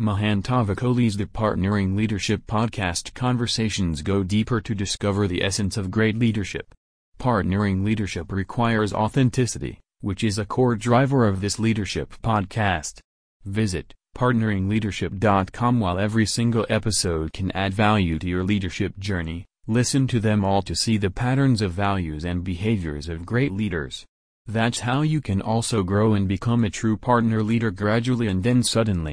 Mahan Tavakoli's The Partnering Leadership Podcast conversations go deeper to discover the essence of great leadership. Partnering leadership requires authenticity, which is a core driver of this leadership podcast. Visit partneringleadership.com while every single episode can add value to your leadership journey. Listen to them all to see the patterns of values and behaviors of great leaders. That's how you can also grow and become a true partner leader gradually and then suddenly.